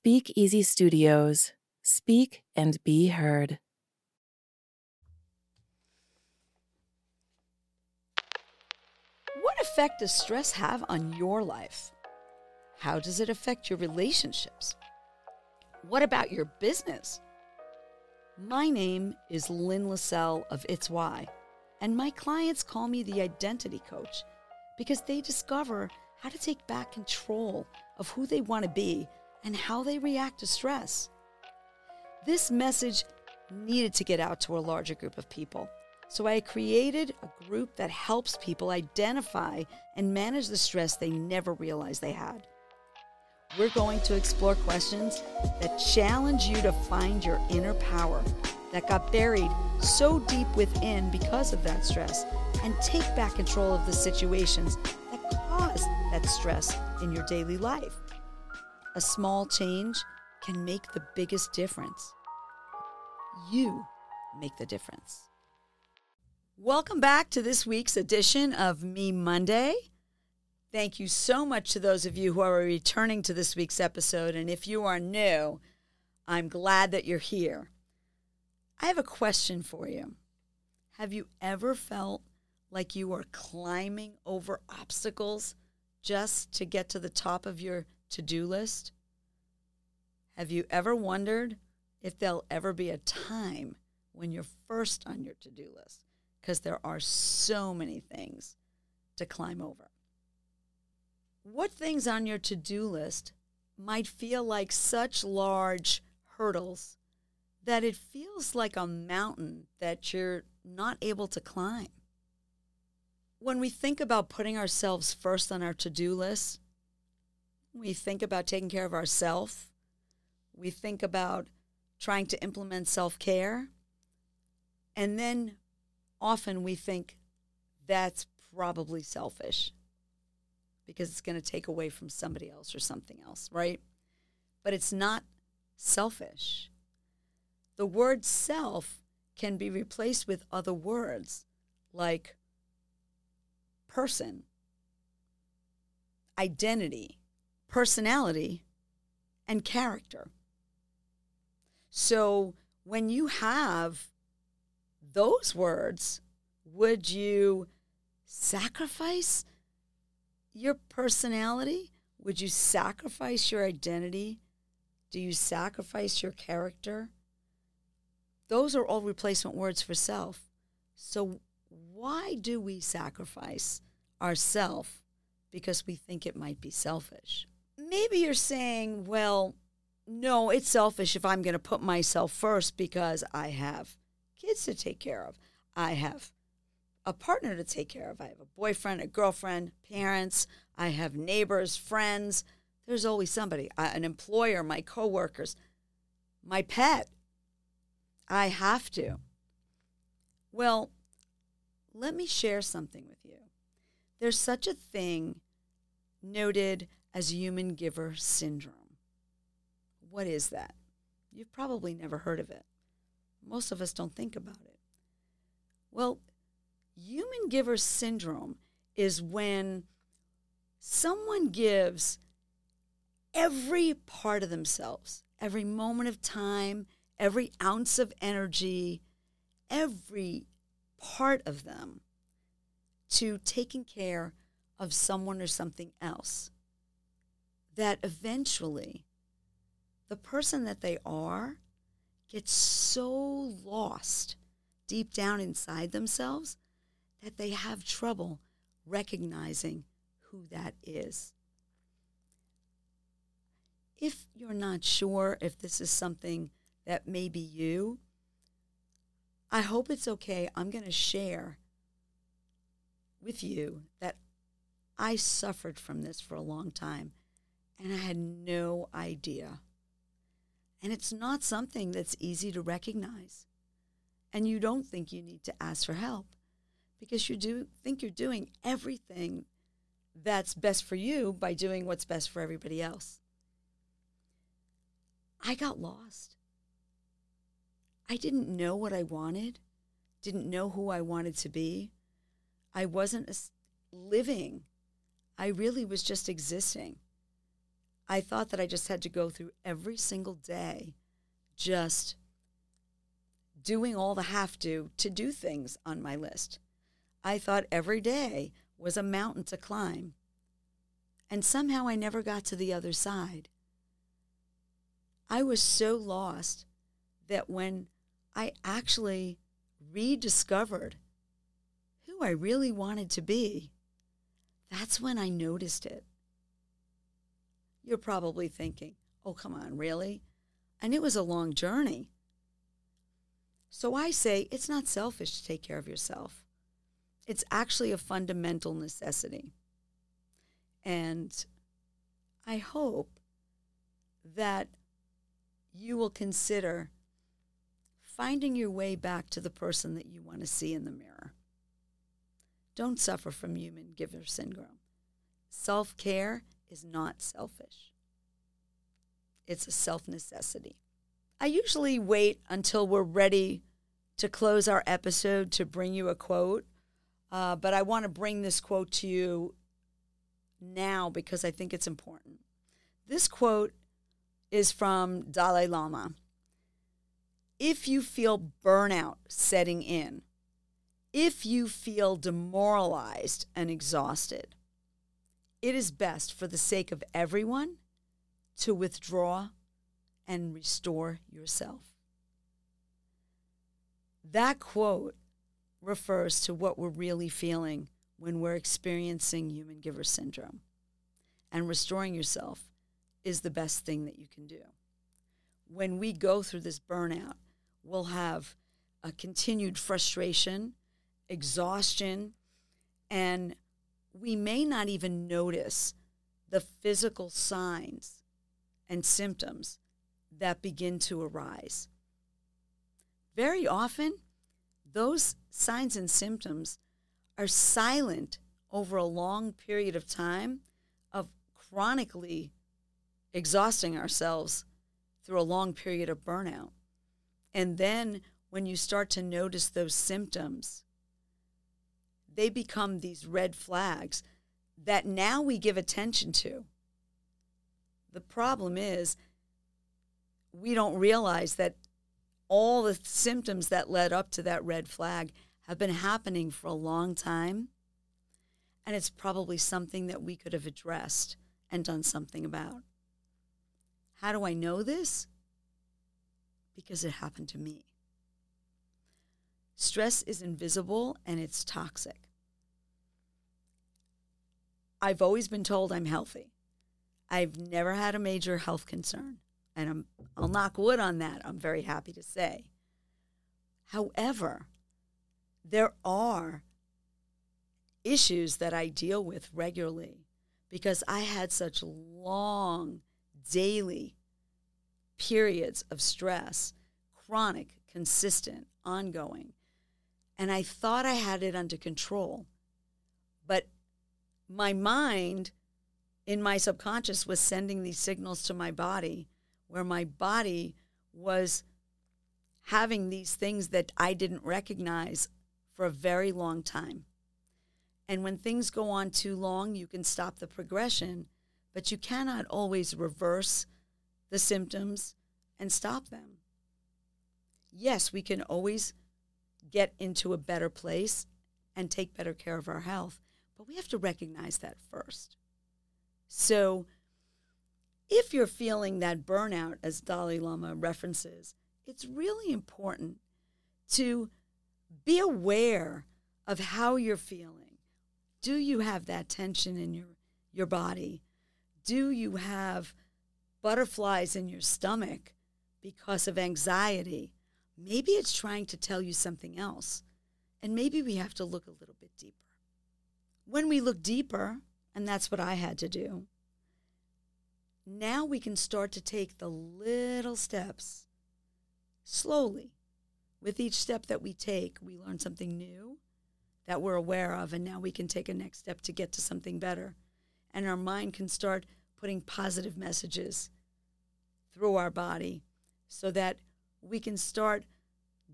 Speak Easy Studios. Speak and be heard. What effect does stress have on your life? How does it affect your relationships? What about your business? My name is Lynn Lassell of Itz Why, and my clients call me the identity coach because they discover how to take back control of who they want to be and how they react to stress. This message needed to get out to a larger group of people. So I created a group that helps people identify and manage the stress they never realized they had. We're going to explore questions that challenge you to find your inner power that got buried so deep within because of that stress and take back control of the situations that cause that stress in your daily life. A small change can make the biggest difference. You make the difference. Welcome back to this week's edition of Me Monday. Thank you so much to those of you who are returning to this week's episode. And if you are new, I'm glad that you're here. I have a question for you. Have you ever felt like you are climbing over obstacles just to get to the top of your to do list? Have you ever wondered if there'll ever be a time when you're first on your to do list? Because there are so many things to climb over. What things on your to do list might feel like such large hurdles that it feels like a mountain that you're not able to climb? When we think about putting ourselves first on our to do list, we think about taking care of ourselves, we think about trying to implement self care, and then often we think that's probably selfish because it's going to take away from somebody else or something else, right? But it's not selfish. The word self can be replaced with other words like person, identity, personality, and character. So when you have those words, would you sacrifice your personality? Would you sacrifice your identity? Do you sacrifice your character? Those are all replacement words for self. So, why do we sacrifice ourself because we think it might be selfish? Maybe you're saying, well, no, it's selfish if I'm going to put myself first because I have kids to take care of. I have a partner to take care of. I have a boyfriend, a girlfriend, parents. I have neighbors, friends. There's always somebody, uh, an employer, my coworkers, my pet. I have to. Well, let me share something with you. There's such a thing noted as human giver syndrome. What is that? You've probably never heard of it. Most of us don't think about it. Well, human giver syndrome is when someone gives every part of themselves, every moment of time, every ounce of energy, every part of them to taking care of someone or something else. That eventually the person that they are gets so lost deep down inside themselves that they have trouble recognizing who that is. If you're not sure if this is something that may be you, I hope it's okay. I'm going to share with you that I suffered from this for a long time and I had no idea. And it's not something that's easy to recognize. And you don't think you need to ask for help because you do think you're doing everything that's best for you by doing what's best for everybody else. I got lost. I didn't know what I wanted, didn't know who I wanted to be. I wasn't living. I really was just existing. I thought that I just had to go through every single day just doing all the have to to do things on my list. I thought every day was a mountain to climb. And somehow I never got to the other side. I was so lost that when I actually rediscovered who I really wanted to be, that's when I noticed it. You're probably thinking, oh, come on, really? And it was a long journey. So I say it's not selfish to take care of yourself. It's actually a fundamental necessity. And I hope that you will consider finding your way back to the person that you want to see in the mirror. Don't suffer from human giver syndrome. Self care is not selfish, it's a self necessity. I usually wait until we're ready to close our episode to bring you a quote, uh, but I want to bring this quote to you now because I think it's important. This quote is from Dalai Lama. If you feel burnout setting in, if you feel demoralized and exhausted, it is best for the sake of everyone to withdraw and restore yourself. That quote refers to what we're really feeling when we're experiencing human giver syndrome. And restoring yourself is the best thing that you can do. When we go through this burnout, we'll have a continued frustration, exhaustion, and we may not even notice the physical signs and symptoms that begin to arise. Very often, those signs and symptoms are silent over a long period of time of chronically exhausting ourselves through a long period of burnout. And then when you start to notice those symptoms, they become these red flags that now we give attention to. The problem is we don't realize that all the symptoms that led up to that red flag have been happening for a long time. And it's probably something that we could have addressed and done something about. How do I know this? Because it happened to me. Stress is invisible and it's toxic. I've always been told I'm healthy. I've never had a major health concern and I'm, I'll knock wood on that, I'm very happy to say. However, there are issues that I deal with regularly because I had such long daily periods of stress, chronic, consistent, ongoing. And I thought I had it under control. My mind in my subconscious was sending these signals to my body where my body was having these things that I didn't recognize for a very long time. And when things go on too long, you can stop the progression, but you cannot always reverse the symptoms and stop them. Yes, we can always get into a better place and take better care of our health, but we have to recognize that first. So, if you're feeling that burnout, as Dalai Lama references, it's really important to be aware of how you're feeling. Do you have that tension in your, your body? Do you have butterflies in your stomach because of anxiety? Maybe it's trying to tell you something else. And maybe we have to look a little bit deeper. When we look deeper, and that's what I had to do, now we can start to take the little steps slowly. With each step that we take, we learn something new that we're aware of, and now we can take a next step to get to something better. And our mind can start putting positive messages through our body so that we can start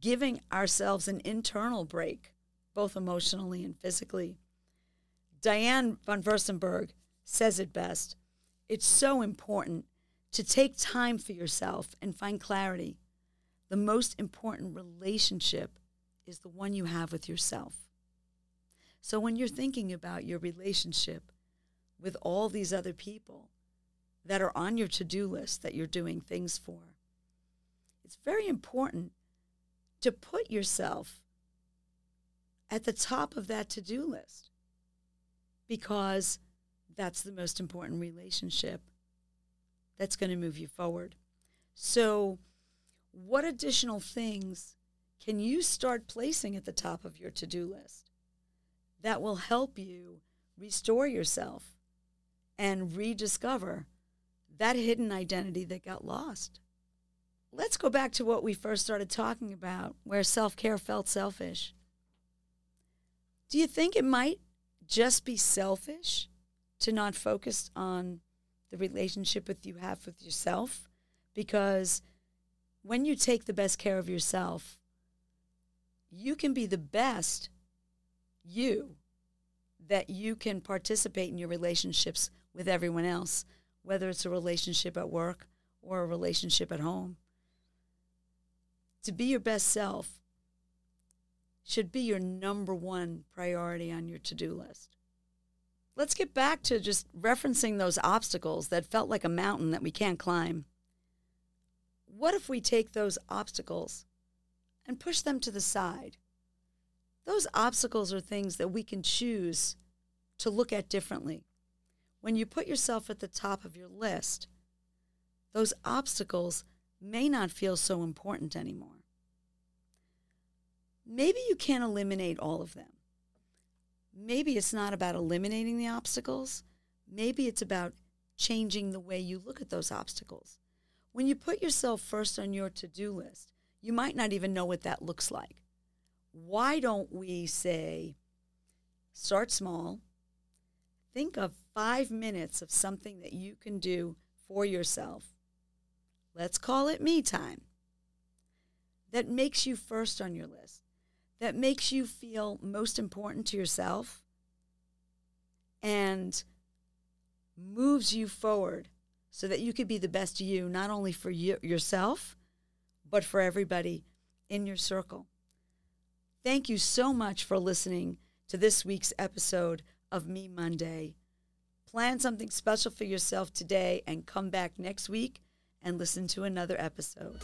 giving ourselves an internal break, both emotionally and physically. Diane von Furstenberg says it best it's so important to take time for yourself and find clarity. The most important relationship is the one you have with yourself. So when you're thinking about your relationship with all these other people that are on your to do list that you're doing things for, it's very important to put yourself at the top of that to do list because that's the most important relationship that's going to move you forward. So, what additional things can you start placing at the top of your to do list that will help you restore yourself and rediscover that hidden identity that got lost? Let's go back to what we first started talking about, where self care felt selfish. Do you think it might just be selfish to not focus on the relationship with you have with yourself? Because when you take the best care of yourself, you can be the best you that you can participate in your relationships with everyone else, whether it's a relationship at work or a relationship at home. To be your best self should be your number one priority on your to do list. Let's get back to just referencing those obstacles that felt like a mountain that we can't climb. What if we take those obstacles and push them to the side? Those obstacles are things that we can choose to look at differently. When you put yourself at the top of your list, those obstacles may not feel so important anymore. Maybe you can't eliminate all of them. Maybe it's not about eliminating the obstacles. Maybe it's about changing the way you look at those obstacles. When you put yourself first on your to do list, you might not even know what that looks like. Why don't we say, start small, think of five minutes of something that you can do for yourself. Let's call it me time. That makes you first on your list that makes you feel most important to yourself and moves you forward so that you could be the best you, not only for you, yourself, but for everybody in your circle. Thank you so much for listening to this week's episode of Me Monday. Plan something special for yourself today and come back next week and listen to another episode.